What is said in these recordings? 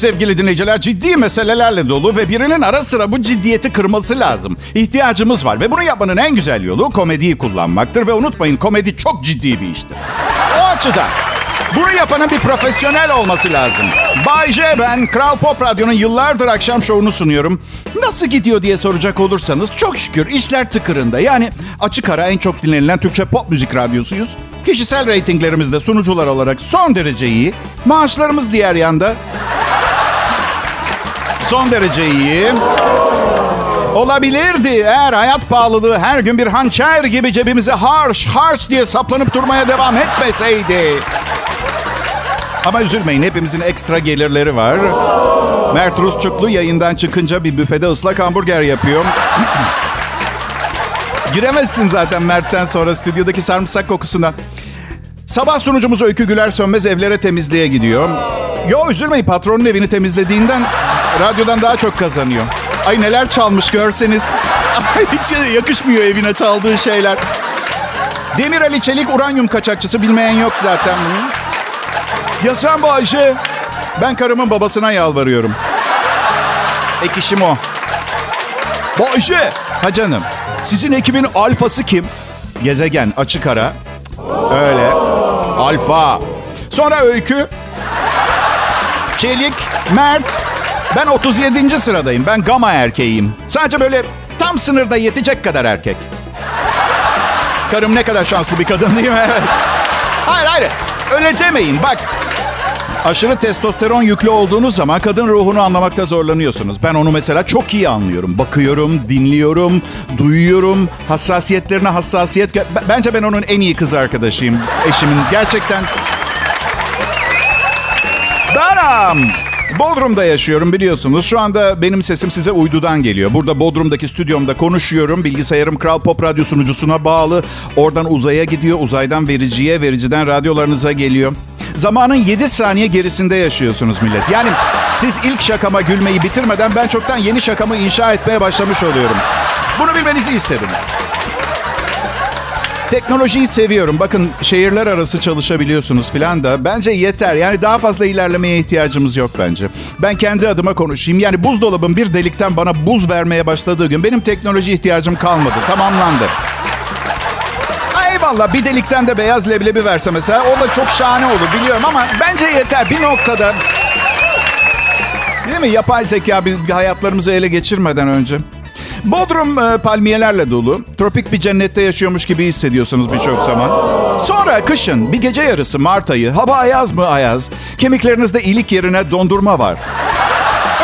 sevgili dinleyiciler ciddi meselelerle dolu ve birinin ara sıra bu ciddiyeti kırması lazım. İhtiyacımız var ve bunu yapmanın en güzel yolu komediyi kullanmaktır ve unutmayın komedi çok ciddi bir iştir. O açıdan bunu yapanın bir profesyonel olması lazım. Bay J ben Kral Pop Radyo'nun yıllardır akşam şovunu sunuyorum. Nasıl gidiyor diye soracak olursanız çok şükür işler tıkırında. Yani açık ara en çok dinlenilen Türkçe pop müzik radyosuyuz. Kişisel reytinglerimizde sunucular olarak son derece iyi. Maaşlarımız diğer yanda son derece iyi. Olabilirdi eğer hayat pahalılığı her gün bir hançer gibi cebimize harş harş diye saplanıp durmaya devam etmeseydi. Ama üzülmeyin hepimizin ekstra gelirleri var. Mert Rusçuklu yayından çıkınca bir büfede ıslak hamburger yapıyor. Giremezsin zaten Mert'ten sonra stüdyodaki sarımsak kokusuna. Sabah sunucumuz Öykü Güler Sönmez evlere temizliğe gidiyor. Yo üzülmeyin patronun evini temizlediğinden radyodan daha çok kazanıyor. Ay neler çalmış görseniz. Hiç yakışmıyor evine çaldığı şeyler. Demir Ali Çelik uranyum kaçakçısı bilmeyen yok zaten bunu. Ya sen bu Ayşe? Ben karımın babasına yalvarıyorum. Ek işim o. Bayşe. Ha canım. Sizin ekibin alfası kim? Gezegen, açık ara. Öyle. Alfa. Sonra Öykü. Çelik, Mert. Ben 37. sıradayım. Ben gama erkeğiyim. Sadece böyle tam sınırda yetecek kadar erkek. Karım ne kadar şanslı bir kadın değil mi? Evet. Hayır hayır. Öyle demeyin. Bak Aşırı testosteron yüklü olduğunuz zaman kadın ruhunu anlamakta zorlanıyorsunuz. Ben onu mesela çok iyi anlıyorum. Bakıyorum, dinliyorum, duyuyorum. Hassasiyetlerine hassasiyet... Bence ben onun en iyi kız arkadaşıyım. Eşimin gerçekten... Beram! Bodrum'da yaşıyorum biliyorsunuz. Şu anda benim sesim size uydudan geliyor. Burada Bodrum'daki stüdyomda konuşuyorum. Bilgisayarım Kral Pop Radyo sunucusuna bağlı. Oradan uzaya gidiyor. Uzaydan vericiye, vericiden radyolarınıza geliyor. Zamanın 7 saniye gerisinde yaşıyorsunuz millet. Yani siz ilk şakama gülmeyi bitirmeden ben çoktan yeni şakamı inşa etmeye başlamış oluyorum. Bunu bilmenizi istedim. Teknolojiyi seviyorum. Bakın şehirler arası çalışabiliyorsunuz filan da. Bence yeter. Yani daha fazla ilerlemeye ihtiyacımız yok bence. Ben kendi adıma konuşayım. Yani buzdolabın bir delikten bana buz vermeye başladığı gün benim teknoloji ihtiyacım kalmadı. Tamamlandı. Eyvallah bir delikten de beyaz leblebi verse mesela o da çok şahane olur biliyorum ama bence yeter bir noktada. Değil mi? Yapay zeka hayatlarımızı ele geçirmeden önce. Bodrum e, palmiyelerle dolu. Tropik bir cennette yaşıyormuş gibi hissediyorsunuz birçok zaman. Sonra kışın bir gece yarısı Mart ayı. Hava ayaz mı ayaz? Kemiklerinizde ilik yerine dondurma var.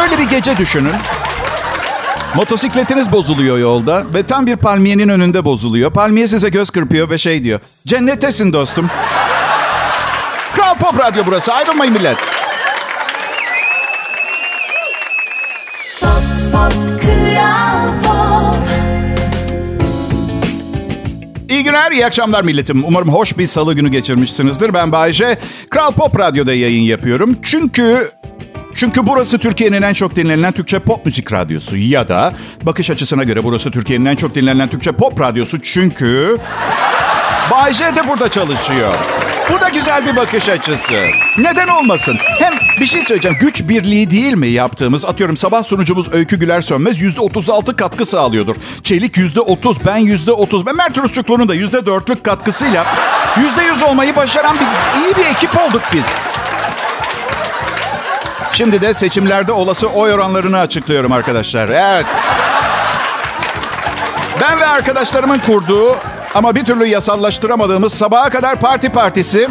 Öyle bir gece düşünün. Motosikletiniz bozuluyor yolda ve tam bir palmiyenin önünde bozuluyor. Palmiye size göz kırpıyor ve şey diyor. Cennettesin dostum. Kral Pop Radyo burası. Ayrılmayın millet. Günler, iyi akşamlar milletim. Umarım hoş bir salı günü geçirmişsinizdir. Ben Bayece. Kral Pop Radyo'da yayın yapıyorum. Çünkü... Çünkü burası Türkiye'nin en çok dinlenilen Türkçe pop müzik radyosu. Ya da bakış açısına göre burası Türkiye'nin en çok dinlenilen Türkçe pop radyosu. Çünkü... Bay J de burada çalışıyor. Bu da güzel bir bakış açısı. Neden olmasın? Hem bir şey söyleyeceğim. Güç birliği değil mi yaptığımız? Atıyorum sabah sunucumuz Öykü Güler Sönmez %36 katkı sağlıyordur. Çelik %30, ben %30 ve Mert Rusçuklu'nun da %4'lük katkısıyla %100 olmayı başaran bir, iyi bir ekip olduk biz. Şimdi de seçimlerde olası oy oranlarını açıklıyorum arkadaşlar. Evet. Ben ve arkadaşlarımın kurduğu ama bir türlü yasallaştıramadığımız sabaha kadar parti partisi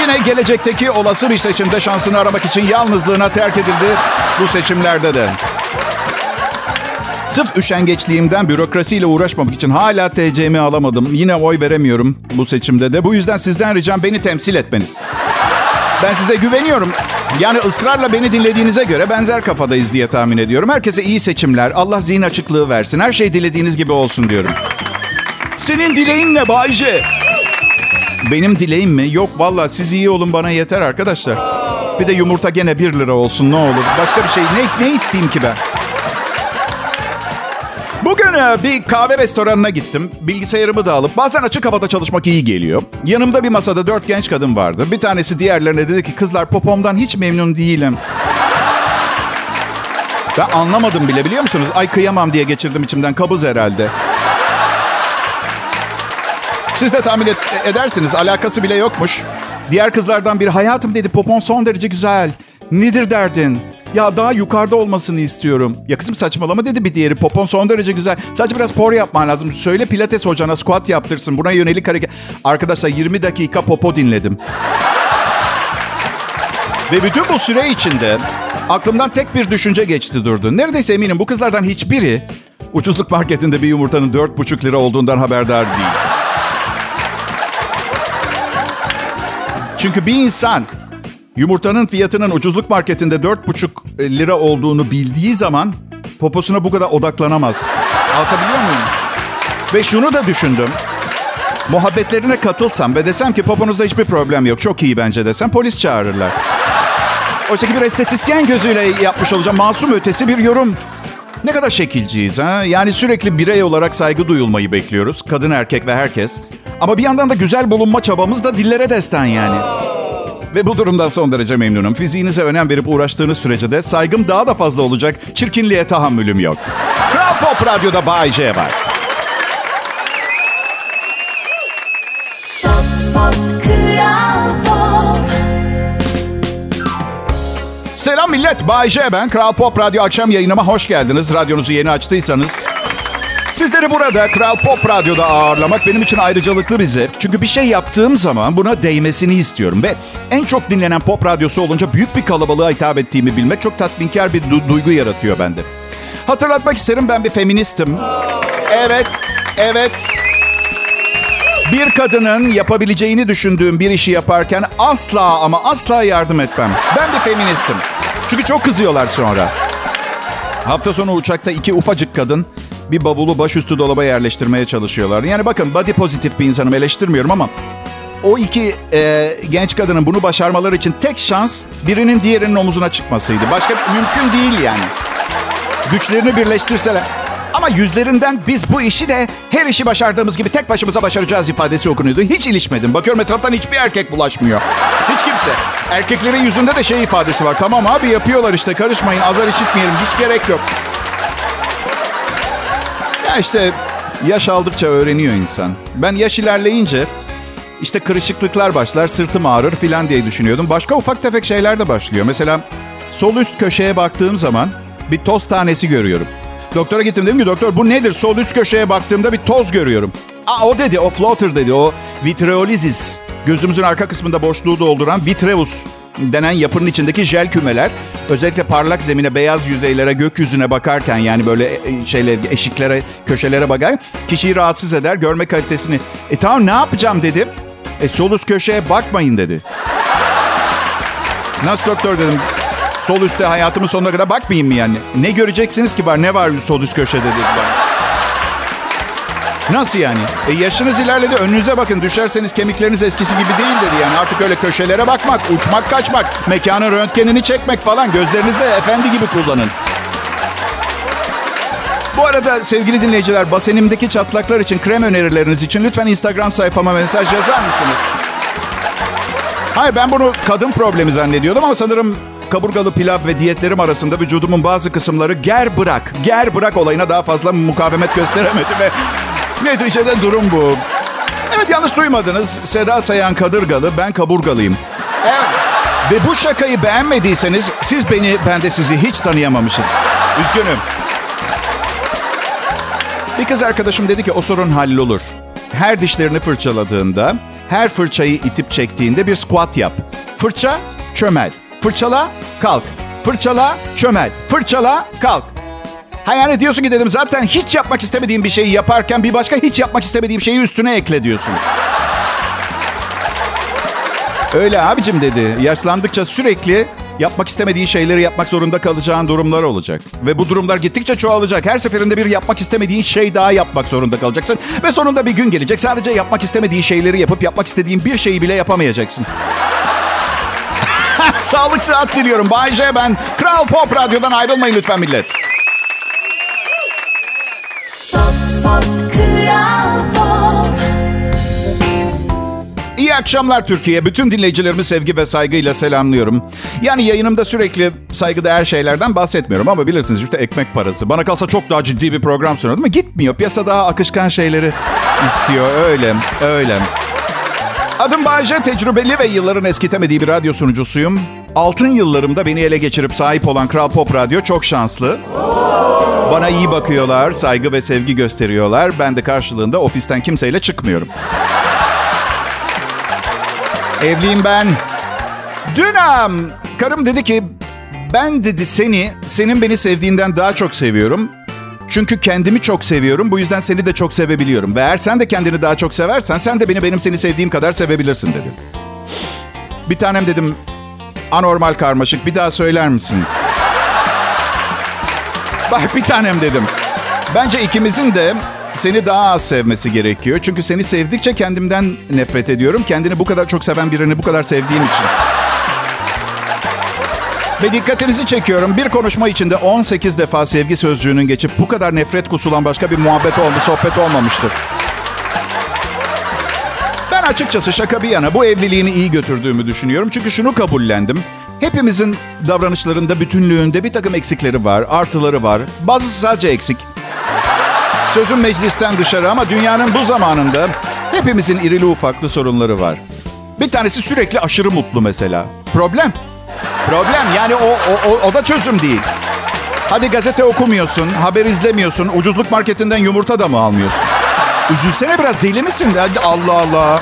yine gelecekteki olası bir seçimde şansını aramak için yalnızlığına terk edildi bu seçimlerde de. Sırf üşengeçliğimden bürokrasiyle uğraşmamak için hala TC'mi alamadım. Yine oy veremiyorum bu seçimde de. Bu yüzden sizden ricam beni temsil etmeniz. Ben size güveniyorum. Yani ısrarla beni dinlediğinize göre benzer kafadayız diye tahmin ediyorum. Herkese iyi seçimler. Allah zihin açıklığı versin. Her şey dilediğiniz gibi olsun diyorum. Senin dileğin ne Bayce? Benim dileğim mi? Yok valla siz iyi olun bana yeter arkadaşlar. Bir de yumurta gene 1 lira olsun ne olur. Başka bir şey ne, ne isteyeyim ki ben? Bugün e, bir kahve restoranına gittim. Bilgisayarımı da alıp bazen açık havada çalışmak iyi geliyor. Yanımda bir masada dört genç kadın vardı. Bir tanesi diğerlerine dedi ki kızlar popomdan hiç memnun değilim. Ben anlamadım bile biliyor musunuz? Ay kıyamam diye geçirdim içimden. Kabız herhalde. Siz de tahmin et, edersiniz. Alakası bile yokmuş. Diğer kızlardan biri hayatım dedi popon son derece güzel. Nedir derdin? Ya daha yukarıda olmasını istiyorum. Ya kızım saçmalama dedi bir diğeri. Popon son derece güzel. Sadece biraz spor yapman lazım. Söyle pilates hocana squat yaptırsın. Buna yönelik hareket. Arkadaşlar 20 dakika popo dinledim. Ve bütün bu süre içinde aklımdan tek bir düşünce geçti durdu. Neredeyse eminim bu kızlardan hiçbiri ucuzluk marketinde bir yumurtanın 4,5 lira olduğundan haberdar değil. Çünkü bir insan yumurtanın fiyatının ucuzluk marketinde 4,5 lira olduğunu bildiği zaman poposuna bu kadar odaklanamaz. Anlatabiliyor muyum? Ve şunu da düşündüm. Muhabbetlerine katılsam ve desem ki poponuzda hiçbir problem yok. Çok iyi bence desem polis çağırırlar. Oysa ki bir estetisyen gözüyle yapmış olacağım. Masum ötesi bir yorum. Ne kadar şekilciyiz ha? Yani sürekli birey olarak saygı duyulmayı bekliyoruz. Kadın, erkek ve herkes. Ama bir yandan da güzel bulunma çabamız da dillere destan yani. Ve bu durumdan son derece memnunum. Fiziğinize önem verip uğraştığınız sürece de saygım daha da fazla olacak. Çirkinliğe tahammülüm yok. Kral Pop Radyo'da Bay J var. Pop, pop, Kral Pop. Selam millet. Bay J ben. Kral Pop Radyo akşam yayınıma hoş geldiniz. Radyonuzu yeni açtıysanız. Sizleri burada Kral Pop Radyo'da ağırlamak benim için ayrıcalıklı bir zevk. Çünkü bir şey yaptığım zaman buna değmesini istiyorum. Ve en çok dinlenen pop radyosu olunca büyük bir kalabalığa hitap ettiğimi bilmek çok tatminkar bir du- duygu yaratıyor bende. Hatırlatmak isterim ben bir feministim. Evet, evet. Bir kadının yapabileceğini düşündüğüm bir işi yaparken asla ama asla yardım etmem. Ben bir feministim. Çünkü çok kızıyorlar sonra. Hafta sonu uçakta iki ufacık kadın bir bavulu başüstü dolaba yerleştirmeye çalışıyorlar. Yani bakın body pozitif bir insanım eleştirmiyorum ama o iki e, genç kadının bunu başarmaları için tek şans birinin diğerinin omuzuna çıkmasıydı. Başka mümkün değil yani. Güçlerini birleştirseler. Ama yüzlerinden biz bu işi de her işi başardığımız gibi tek başımıza başaracağız ifadesi okunuyordu. Hiç ilişmedim. Bakıyorum etraftan hiçbir erkek bulaşmıyor. Hiç kimse. Erkeklerin yüzünde de şey ifadesi var. Tamam abi yapıyorlar işte karışmayın azar işitmeyelim hiç gerek yok. Ya işte yaş aldıkça öğreniyor insan. Ben yaş ilerleyince işte kırışıklıklar başlar, sırtım ağrır filan diye düşünüyordum. Başka ufak tefek şeyler de başlıyor. Mesela sol üst köşeye baktığım zaman bir toz tanesi görüyorum. Doktora gittim dedim ki doktor bu nedir? Sol üst köşeye baktığımda bir toz görüyorum. Aa o dedi o floater dedi o vitreolizis. Gözümüzün arka kısmında boşluğu dolduran vitreus denen yapının içindeki jel kümeler özellikle parlak zemine, beyaz yüzeylere, gökyüzüne bakarken yani böyle e, şeyler eşiklere, köşelere bakar kişiyi rahatsız eder, görme kalitesini. E tamam ne yapacağım dedim. E sol üst köşeye bakmayın dedi. Nasıl doktor dedim. Sol üstte hayatımın sonuna kadar bakmayayım mı yani? Ne göreceksiniz ki var? Ne var sol üst köşede dedi bana. Nasıl yani? E yaşınız ilerledi önünüze bakın düşerseniz kemikleriniz eskisi gibi değil dedi yani. Artık öyle köşelere bakmak, uçmak kaçmak, mekanın röntgenini çekmek falan gözlerinizi de efendi gibi kullanın. Bu arada sevgili dinleyiciler basenimdeki çatlaklar için krem önerileriniz için lütfen Instagram sayfama mesaj yazar mısınız? Hayır ben bunu kadın problemi zannediyordum ama sanırım kaburgalı pilav ve diyetlerim arasında vücudumun bazı kısımları ger bırak, ger bırak olayına daha fazla mukavemet gösteremedi ve neticede durum bu. Evet yanlış duymadınız. Seda Sayan kadırgalı, ben kaburgalıyım. Evet. Ve bu şakayı beğenmediyseniz siz beni, ben de sizi hiç tanıyamamışız. Üzgünüm. Bir kız arkadaşım dedi ki o sorun hallolur. Her dişlerini fırçaladığında, her fırçayı itip çektiğinde bir squat yap. Fırça, çömel. Fırçala, kalk. Fırçala, çömel. Fırçala, kalk. Ha yani diyorsun ki dedim zaten hiç yapmak istemediğim bir şeyi yaparken bir başka hiç yapmak istemediğim şeyi üstüne ekle diyorsun. Öyle abicim dedi. Yaşlandıkça sürekli yapmak istemediğin şeyleri yapmak zorunda kalacağın durumlar olacak. Ve bu durumlar gittikçe çoğalacak. Her seferinde bir yapmak istemediğin şey daha yapmak zorunda kalacaksın. Ve sonunda bir gün gelecek sadece yapmak istemediğin şeyleri yapıp yapmak istediğin bir şeyi bile yapamayacaksın. Sağlık sıhhat diliyorum. Bay J ben. Kral Pop Radyo'dan ayrılmayın lütfen millet. İyi akşamlar Türkiye. Bütün dinleyicilerimi sevgi ve saygıyla selamlıyorum. Yani yayınımda sürekli saygıdeğer şeylerden bahsetmiyorum ama bilirsiniz işte ekmek parası. Bana kalsa çok daha ciddi bir program sunuyordum ama gitmiyor. Piyasa daha akışkan şeyleri istiyor. Öyle, öyle. Adım Bayece, tecrübeli ve yılların eskitemediği bir radyo sunucusuyum. Altın yıllarımda beni ele geçirip sahip olan Kral Pop Radyo çok şanslı. Bana iyi bakıyorlar, saygı ve sevgi gösteriyorlar. Ben de karşılığında ofisten kimseyle çıkmıyorum. Evliyim ben. Dün karım dedi ki ben dedi seni, senin beni sevdiğinden daha çok seviyorum. Çünkü kendimi çok seviyorum. Bu yüzden seni de çok sevebiliyorum. Ve eğer sen de kendini daha çok seversen sen de beni benim seni sevdiğim kadar sevebilirsin dedi. Bir tanem dedim anormal karmaşık bir daha söyler misin? Bak bir tanem dedim. Bence ikimizin de seni daha az sevmesi gerekiyor. Çünkü seni sevdikçe kendimden nefret ediyorum. Kendini bu kadar çok seven birini bu kadar sevdiğim için. Ve dikkatinizi çekiyorum. Bir konuşma içinde 18 defa sevgi sözcüğünün geçip bu kadar nefret kusulan başka bir muhabbet olmuş, sohbet olmamıştır. Ben açıkçası şaka bir yana bu evliliğimi iyi götürdüğümü düşünüyorum. Çünkü şunu kabullendim. Hepimizin davranışlarında, bütünlüğünde bir takım eksikleri var, artıları var. Bazısı sadece eksik. Sözüm meclisten dışarı ama dünyanın bu zamanında hepimizin irili ufaklı sorunları var. Bir tanesi sürekli aşırı mutlu mesela. Problem. Problem yani o, o, o, o da çözüm değil. Hadi gazete okumuyorsun, haber izlemiyorsun, ucuzluk marketinden yumurta da mı almıyorsun? Üzülsene biraz deli misin? Hadi Allah Allah.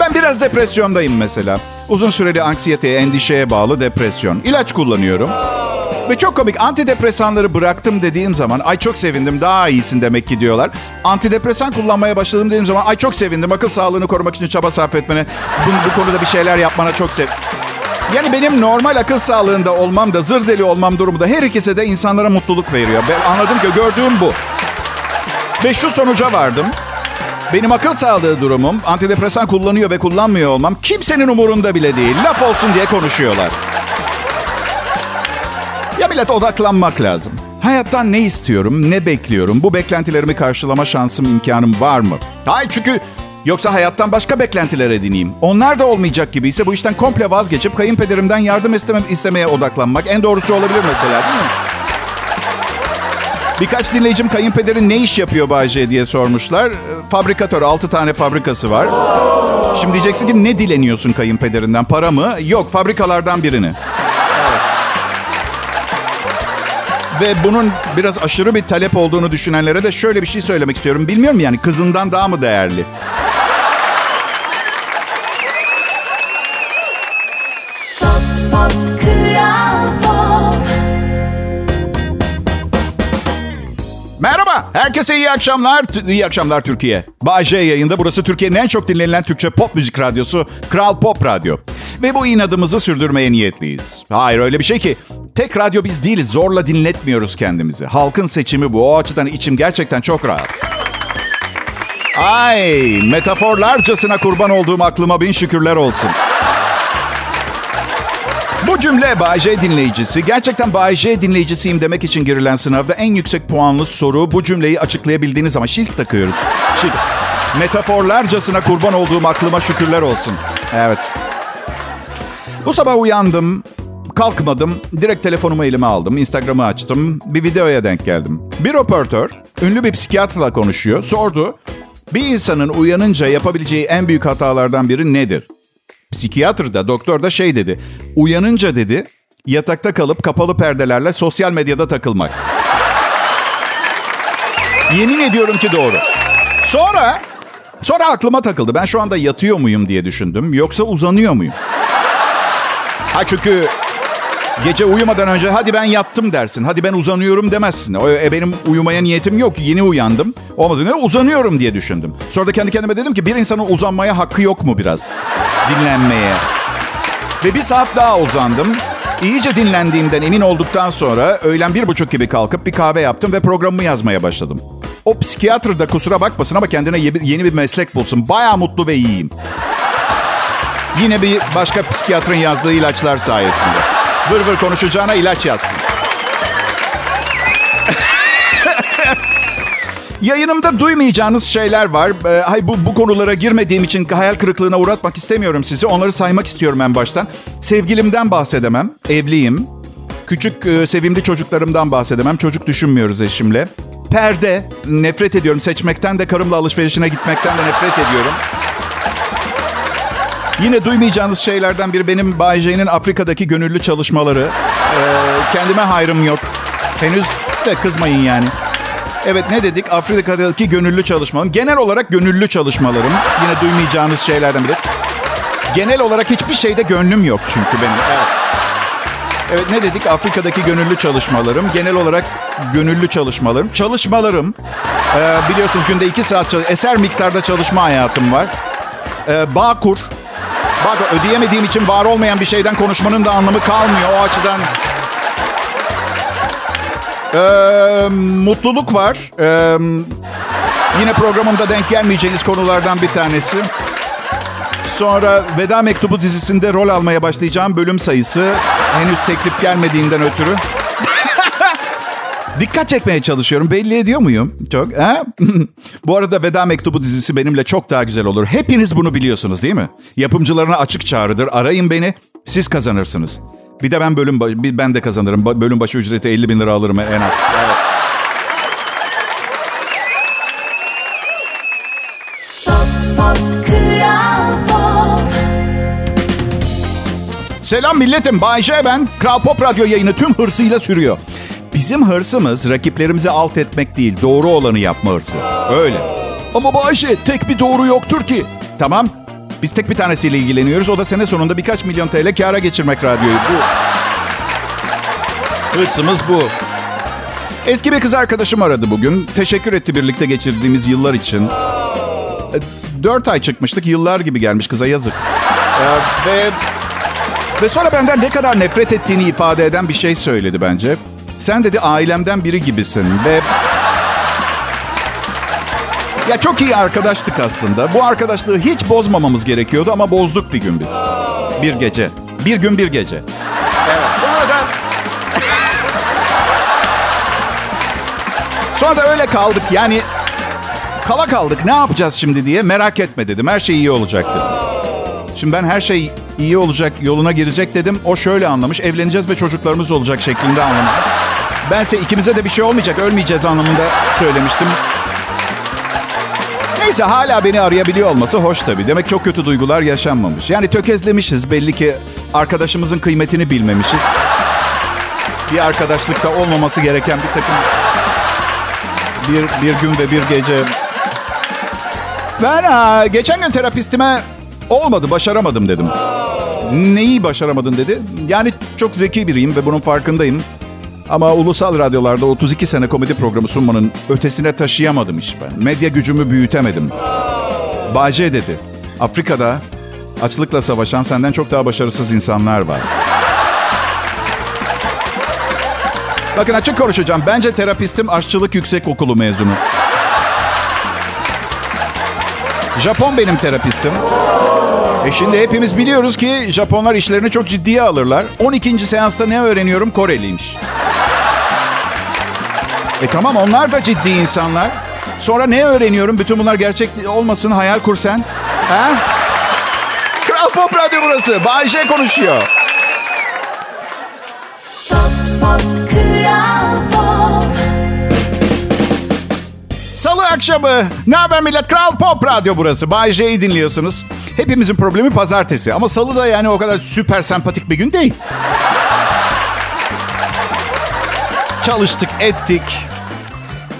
Ben biraz depresyondayım mesela. Uzun süreli anksiyeteye, endişeye bağlı depresyon. İlaç kullanıyorum. Ve çok komik antidepresanları bıraktım dediğim zaman ay çok sevindim daha iyisin demek ki diyorlar. Antidepresan kullanmaya başladım dediğim zaman ay çok sevindim akıl sağlığını korumak için çaba sarf etmene, bu, bu konuda bir şeyler yapmana çok sev. Yani benim normal akıl sağlığında olmam da zır deli olmam durumu da her ikisi de insanlara mutluluk veriyor. Ben anladım ki gördüğüm bu. Ve şu sonuca vardım. Benim akıl sağlığı durumum, antidepresan kullanıyor ve kullanmıyor olmam kimsenin umurunda bile değil. Laf olsun diye konuşuyorlar. Ya millet odaklanmak lazım. Hayattan ne istiyorum, ne bekliyorum? Bu beklentilerimi karşılama şansım, imkanım var mı? Hayır çünkü yoksa hayattan başka beklentiler edineyim. Onlar da olmayacak gibi ise bu işten komple vazgeçip kayınpederimden yardım istemem, istemeye odaklanmak en doğrusu olabilir mesela değil mi? Birkaç dinleyicim kayınpederin ne iş yapıyor Bayce diye sormuşlar. Fabrikatör, 6 tane fabrikası var. Şimdi diyeceksin ki ne dileniyorsun kayınpederinden? Para mı? Yok, fabrikalardan birini. Ve bunun biraz aşırı bir talep olduğunu düşünenlere de şöyle bir şey söylemek istiyorum. Bilmiyorum yani kızından daha mı değerli? İyi akşamlar. İyi akşamlar Türkiye. J yayında. Burası Türkiye'nin en çok dinlenilen Türkçe pop müzik radyosu Kral Pop Radyo. Ve bu inadımızı sürdürmeye niyetliyiz. Hayır öyle bir şey ki tek radyo biz değiliz. Zorla dinletmiyoruz kendimizi. Halkın seçimi bu. O açıdan içim gerçekten çok rahat. Ay, metaforlarcasına kurban olduğum aklıma bin şükürler olsun. Bu cümle Bay J dinleyicisi. Gerçekten Bay J dinleyicisiyim demek için girilen sınavda en yüksek puanlı soru bu cümleyi açıklayabildiğiniz zaman şilt takıyoruz. Şilt. Metaforlarcasına kurban olduğum aklıma şükürler olsun. Evet. Bu sabah uyandım. Kalkmadım. Direkt telefonumu elime aldım. Instagram'ı açtım. Bir videoya denk geldim. Bir operatör ünlü bir psikiyatrla konuşuyor. Sordu. Bir insanın uyanınca yapabileceği en büyük hatalardan biri nedir? Psikiyatr da doktor da şey dedi. Uyanınca dedi yatakta kalıp kapalı perdelerle sosyal medyada takılmak. Yemin ediyorum ki doğru. Sonra sonra aklıma takıldı. Ben şu anda yatıyor muyum diye düşündüm. Yoksa uzanıyor muyum? Ha çünkü gece uyumadan önce hadi ben yattım dersin. Hadi ben uzanıyorum demezsin. E, benim uyumaya niyetim yok. Yeni uyandım. Olmadığında uzanıyorum diye düşündüm. Sonra da kendi kendime dedim ki bir insanın uzanmaya hakkı yok mu biraz? Dinlenmeye. Ve bir saat daha uzandım. İyice dinlendiğimden emin olduktan sonra öğlen bir buçuk gibi kalkıp bir kahve yaptım ve programımı yazmaya başladım. O psikiyatr da kusura bakmasın ama kendine ye- yeni bir meslek bulsun. Baya mutlu ve iyiyim. Yine bir başka psikiyatrın yazdığı ilaçlar sayesinde. Vır vır konuşacağına ilaç yazsın. Yayınımda duymayacağınız şeyler var. Ee, hay bu, bu konulara girmediğim için hayal kırıklığına uğratmak istemiyorum sizi. Onları saymak istiyorum en baştan. Sevgilimden bahsedemem. Evliyim. Küçük e, sevimli çocuklarımdan bahsedemem. Çocuk düşünmüyoruz eşimle. Perde. Nefret ediyorum. Seçmekten de karımla alışverişine gitmekten de nefret ediyorum. Yine duymayacağınız şeylerden biri benim Bay J'nin Afrika'daki gönüllü çalışmaları. Ee, kendime hayrım yok. Henüz de kızmayın yani. Evet ne dedik? Afrika'daki gönüllü çalışmalarım. Genel olarak gönüllü çalışmalarım. Yine duymayacağınız şeylerden biri. Genel olarak hiçbir şeyde gönlüm yok çünkü benim. Evet. Evet ne dedik? Afrika'daki gönüllü çalışmalarım. Genel olarak gönüllü çalışmalarım. Çalışmalarım. Ee, biliyorsunuz günde iki saat çalış- eser miktarda çalışma hayatım var. Ee, Bağkur. Bak ödeyemediğim için var olmayan bir şeyden konuşmanın da anlamı kalmıyor o açıdan. Ee, mutluluk var. Ee, yine programımda denk gelmeyeceğiniz konulardan bir tanesi. Sonra Veda Mektubu dizisinde rol almaya başlayacağım bölüm sayısı. Henüz teklif gelmediğinden ötürü. Dikkat çekmeye çalışıyorum. Belli ediyor muyum? Çok. Ha? Bu arada Veda Mektubu dizisi benimle çok daha güzel olur. Hepiniz bunu biliyorsunuz değil mi? Yapımcılarına açık çağrıdır. Arayın beni. Siz kazanırsınız. Bir de ben bölüm ben de kazanırım. Bölüm başı ücreti 50 bin lira alırım en az. Evet. Selam milletim. Bay J ben. Kral Pop Radyo yayını tüm hırsıyla sürüyor. Bizim hırsımız rakiplerimizi alt etmek değil, doğru olanı yapma hırsı. Öyle. Ama Bayşe tek bir doğru yoktur ki. Tamam. Biz tek bir tanesiyle ilgileniyoruz. O da sene sonunda birkaç milyon TL kâra geçirmek radyoyu. Bu. Hırsımız bu. Eski bir kız arkadaşım aradı bugün. Teşekkür etti birlikte geçirdiğimiz yıllar için. E, Dört ay çıkmıştık. Yıllar gibi gelmiş kıza yazık. E, ve ve sonra benden ne kadar nefret ettiğini ifade eden bir şey söyledi bence. Sen dedi ailemden biri gibisin ve... Ya çok iyi arkadaştık aslında. Bu arkadaşlığı hiç bozmamamız gerekiyordu ama bozduk bir gün biz. Bir gece. Bir gün bir gece. Evet. Sonra da... Sonra da öyle kaldık. Yani kala kaldık. Ne yapacağız şimdi diye merak etme dedim. Her şey iyi olacak dedim. Şimdi ben her şey iyi olacak, yoluna girecek dedim. O şöyle anlamış. Evleneceğiz ve çocuklarımız olacak şeklinde anlamış. Bense ikimize de bir şey olmayacak, ölmeyeceğiz anlamında söylemiştim. Neyse hala beni arayabiliyor olması hoş tabii. Demek çok kötü duygular yaşanmamış. Yani tökezlemişiz. Belli ki arkadaşımızın kıymetini bilmemişiz. Bir arkadaşlıkta olmaması gereken bir takım bir, bir gün ve bir gece. Ben ha, geçen gün terapistime olmadı, başaramadım dedim. Neyi başaramadın dedi. Yani çok zeki biriyim ve bunun farkındayım. Ama ulusal radyolarda 32 sene komedi programı sunmanın ötesine taşıyamadım iş ben. Medya gücümü büyütemedim. Bağcay dedi. Afrika'da açlıkla savaşan senden çok daha başarısız insanlar var. Bakın açık konuşacağım. Bence terapistim aşçılık yüksek okulu mezunu. Japon benim terapistim. E şimdi hepimiz biliyoruz ki Japonlar işlerini çok ciddiye alırlar. 12. seansta ne öğreniyorum? Koreliymiş. E tamam onlar da ciddi insanlar. Sonra ne öğreniyorum? Bütün bunlar gerçek olmasın hayal kur sen. Ha? Kral Pop Radyo burası. Bay J konuşuyor. Pop Pop Kral Pop Salı akşamı. Ne haber millet? Kral Pop Radyo burası. Bay J'yi dinliyorsunuz. Hepimizin problemi pazartesi. Ama salı da yani o kadar süper sempatik bir gün değil. Çalıştık, ettik.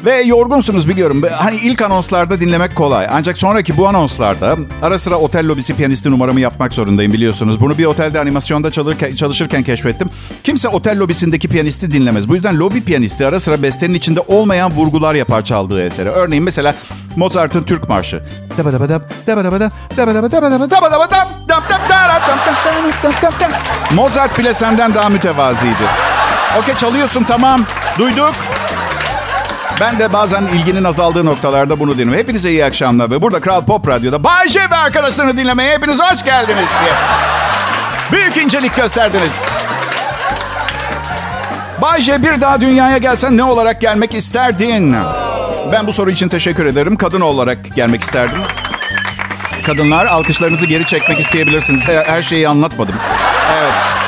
Ve yorgunsunuz biliyorum. Hani ilk anonslarda dinlemek kolay. Ancak sonraki bu anonslarda ara sıra otel lobisi piyanisti numaramı yapmak zorundayım biliyorsunuz. Bunu bir otelde animasyonda çalışırken, çalışırken keşfettim. Kimse otel lobisindeki piyanisti dinlemez. Bu yüzden lobi piyanisti ara sıra bestenin içinde olmayan vurgular yapar çaldığı esere. Örneğin mesela Mozart'ın Türk Marşı. Mozart bile senden daha mütevaziydi. Okey çalıyorsun tamam. Duyduk. Ben de bazen ilginin azaldığı noktalarda bunu dinliyorum. Hepinize iyi akşamlar ve burada Kral Pop Radyo'da Bay J ve arkadaşlarını dinlemeye hepiniz hoş geldiniz diye. Büyük incelik gösterdiniz. Bay J bir daha dünyaya gelsen ne olarak gelmek isterdin? Ben bu soru için teşekkür ederim. Kadın olarak gelmek isterdim. Kadınlar alkışlarınızı geri çekmek isteyebilirsiniz. Her, her şeyi anlatmadım. Evet.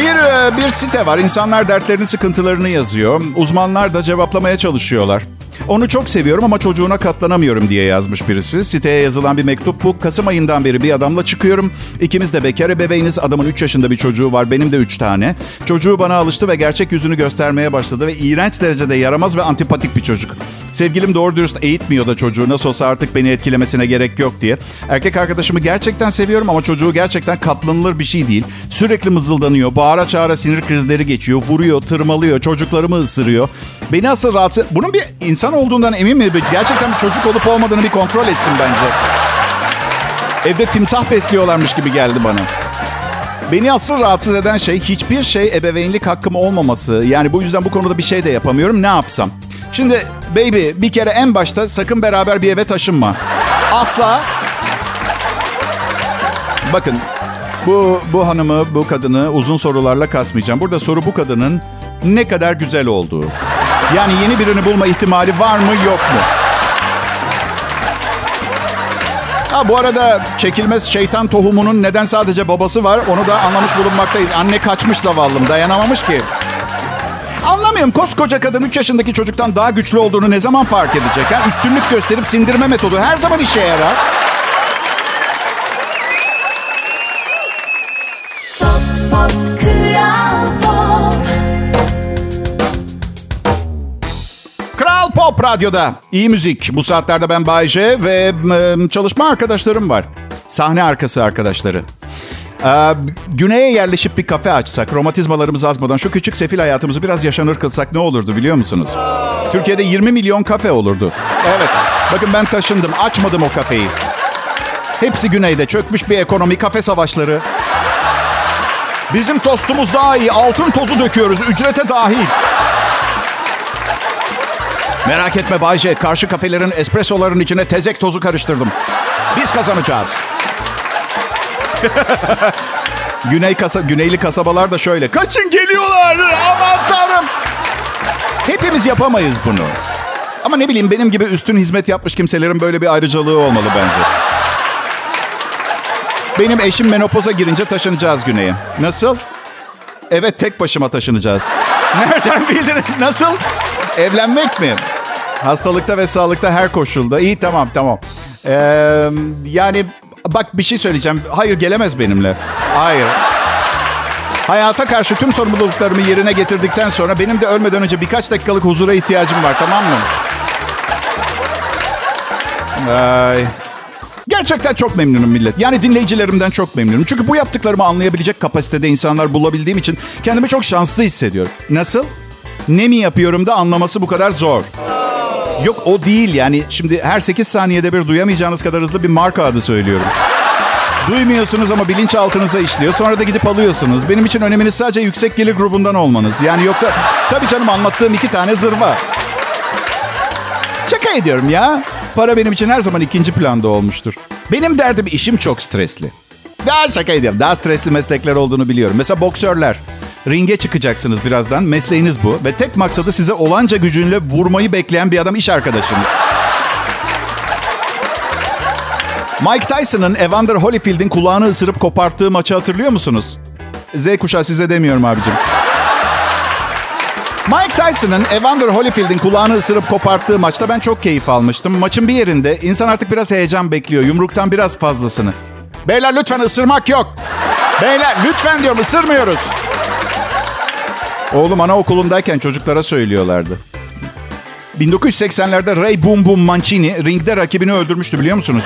Bir, e, bir site var. İnsanlar dertlerini, sıkıntılarını yazıyor. Uzmanlar da cevaplamaya çalışıyorlar. Onu çok seviyorum ama çocuğuna katlanamıyorum diye yazmış birisi. Siteye yazılan bir mektup bu. Kasım ayından beri bir adamla çıkıyorum. İkimiz de bekar ebeveyniz. Adamın 3 yaşında bir çocuğu var. Benim de 3 tane. Çocuğu bana alıştı ve gerçek yüzünü göstermeye başladı. Ve iğrenç derecede yaramaz ve antipatik bir çocuk. Sevgilim doğru dürüst eğitmiyor da çocuğu. Nasıl olsa artık beni etkilemesine gerek yok diye. Erkek arkadaşımı gerçekten seviyorum ama çocuğu gerçekten katlanılır bir şey değil. Sürekli mızıldanıyor. Bağıra çağıra sinir krizleri geçiyor. Vuruyor, tırmalıyor. Çocuklarımı ısırıyor. Beni asıl rahatsız... Bunun bir insan olduğundan emin mi? Gerçekten bir çocuk olup olmadığını bir kontrol etsin bence. Evde timsah besliyorlarmış gibi geldi bana. Beni asıl rahatsız eden şey hiçbir şey ebeveynlik hakkım olmaması. Yani bu yüzden bu konuda bir şey de yapamıyorum. Ne yapsam? Şimdi baby bir kere en başta sakın beraber bir eve taşınma. Asla. Bakın bu, bu hanımı, bu kadını uzun sorularla kasmayacağım. Burada soru bu kadının ne kadar güzel olduğu. Yani yeni birini bulma ihtimali var mı yok mu? Ha bu arada çekilmez şeytan tohumunun neden sadece babası var onu da anlamış bulunmaktayız. Anne kaçmış zavallım dayanamamış ki. Anlamıyorum koskoca kadın 3 yaşındaki çocuktan daha güçlü olduğunu ne zaman fark edecek? Ha? Üstünlük gösterip sindirme metodu her zaman işe yarar. Pop pop kral pop. Kral Pop Radyo'da. iyi müzik. Bu saatlerde ben Bayce ve e, çalışma arkadaşlarım var. Sahne arkası arkadaşları. Ee, güneye yerleşip bir kafe açsak, romatizmalarımızı azmadan şu küçük sefil hayatımızı biraz yaşanır kılsak ne olurdu biliyor musunuz? Türkiye'de 20 milyon kafe olurdu. Evet. Bakın ben taşındım, açmadım o kafeyi. Hepsi güneyde çökmüş bir ekonomi, kafe savaşları. Bizim tostumuz daha iyi, altın tozu döküyoruz, ücrete dahil. Merak etme Bayce, karşı kafelerin espressoların içine tezek tozu karıştırdım. Biz kazanacağız. Güney kasa, güneyli kasabalar da şöyle. Kaçın geliyorlar, aman tanrım. Hepimiz yapamayız bunu. Ama ne bileyim benim gibi üstün hizmet yapmış kimselerin böyle bir ayrıcalığı olmalı bence. Benim eşim menopoza girince taşınacağız güneye. Nasıl? Evet tek başıma taşınacağız. Nereden bildin? Nasıl? Evlenmek mi? Hastalıkta ve sağlıkta her koşulda. İyi tamam tamam. Ee, yani bak bir şey söyleyeceğim. Hayır gelemez benimle. Hayır. Hayata karşı tüm sorumluluklarımı yerine getirdikten sonra benim de ölmeden önce birkaç dakikalık huzura ihtiyacım var tamam mı? Ay. Gerçekten çok memnunum millet. Yani dinleyicilerimden çok memnunum. Çünkü bu yaptıklarımı anlayabilecek kapasitede insanlar bulabildiğim için kendimi çok şanslı hissediyorum. Nasıl? Ne mi yapıyorum da anlaması bu kadar zor. Yok o değil yani. Şimdi her 8 saniyede bir duyamayacağınız kadar hızlı bir marka adı söylüyorum. Duymuyorsunuz ama bilinçaltınıza işliyor. Sonra da gidip alıyorsunuz. Benim için öneminiz sadece yüksek gelir grubundan olmanız. Yani yoksa tabii canım anlattığım iki tane zırva. Şaka ediyorum ya. Para benim için her zaman ikinci planda olmuştur. Benim derdim işim çok stresli. Daha şaka ediyorum. Daha stresli meslekler olduğunu biliyorum. Mesela boksörler. Ringe çıkacaksınız birazdan. Mesleğiniz bu. Ve tek maksadı size olanca gücünle vurmayı bekleyen bir adam iş arkadaşınız. Mike Tyson'ın Evander Holyfield'in kulağını ısırıp koparttığı maçı hatırlıyor musunuz? Z kuşağı size demiyorum abicim. Mike Tyson'ın Evander Holyfield'in kulağını ısırıp koparttığı maçta ben çok keyif almıştım. Maçın bir yerinde insan artık biraz heyecan bekliyor. Yumruktan biraz fazlasını. Beyler lütfen ısırmak yok. Beyler lütfen diyorum ısırmıyoruz. Oğlum anaokulundayken çocuklara söylüyorlardı. 1980'lerde Ray Boom Boom Mancini ringde rakibini öldürmüştü biliyor musunuz?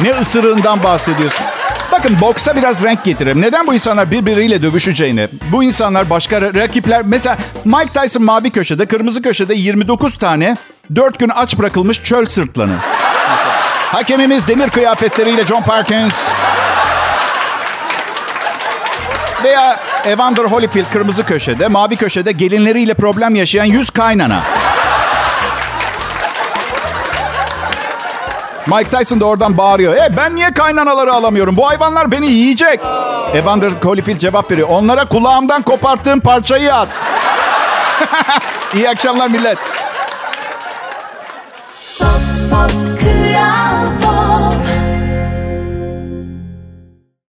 Ne ısırığından bahsediyorsun? Bakın boksa biraz renk getirelim. Neden bu insanlar birbiriyle dövüşeceğini? Bu insanlar başka ra- rakipler... Mesela Mike Tyson mavi köşede, kırmızı köşede 29 tane 4 gün aç bırakılmış çöl sırtlanı. Hakemimiz demir kıyafetleriyle John Parkins. Veya Evander Holyfield kırmızı köşede, mavi köşede gelinleriyle problem yaşayan 100 kaynana. Mike Tyson da oradan bağırıyor. E ben niye kaynanaları alamıyorum? Bu hayvanlar beni yiyecek. Evander Holyfield cevap veriyor. Onlara kulağımdan koparttığım parçayı at. İyi akşamlar millet.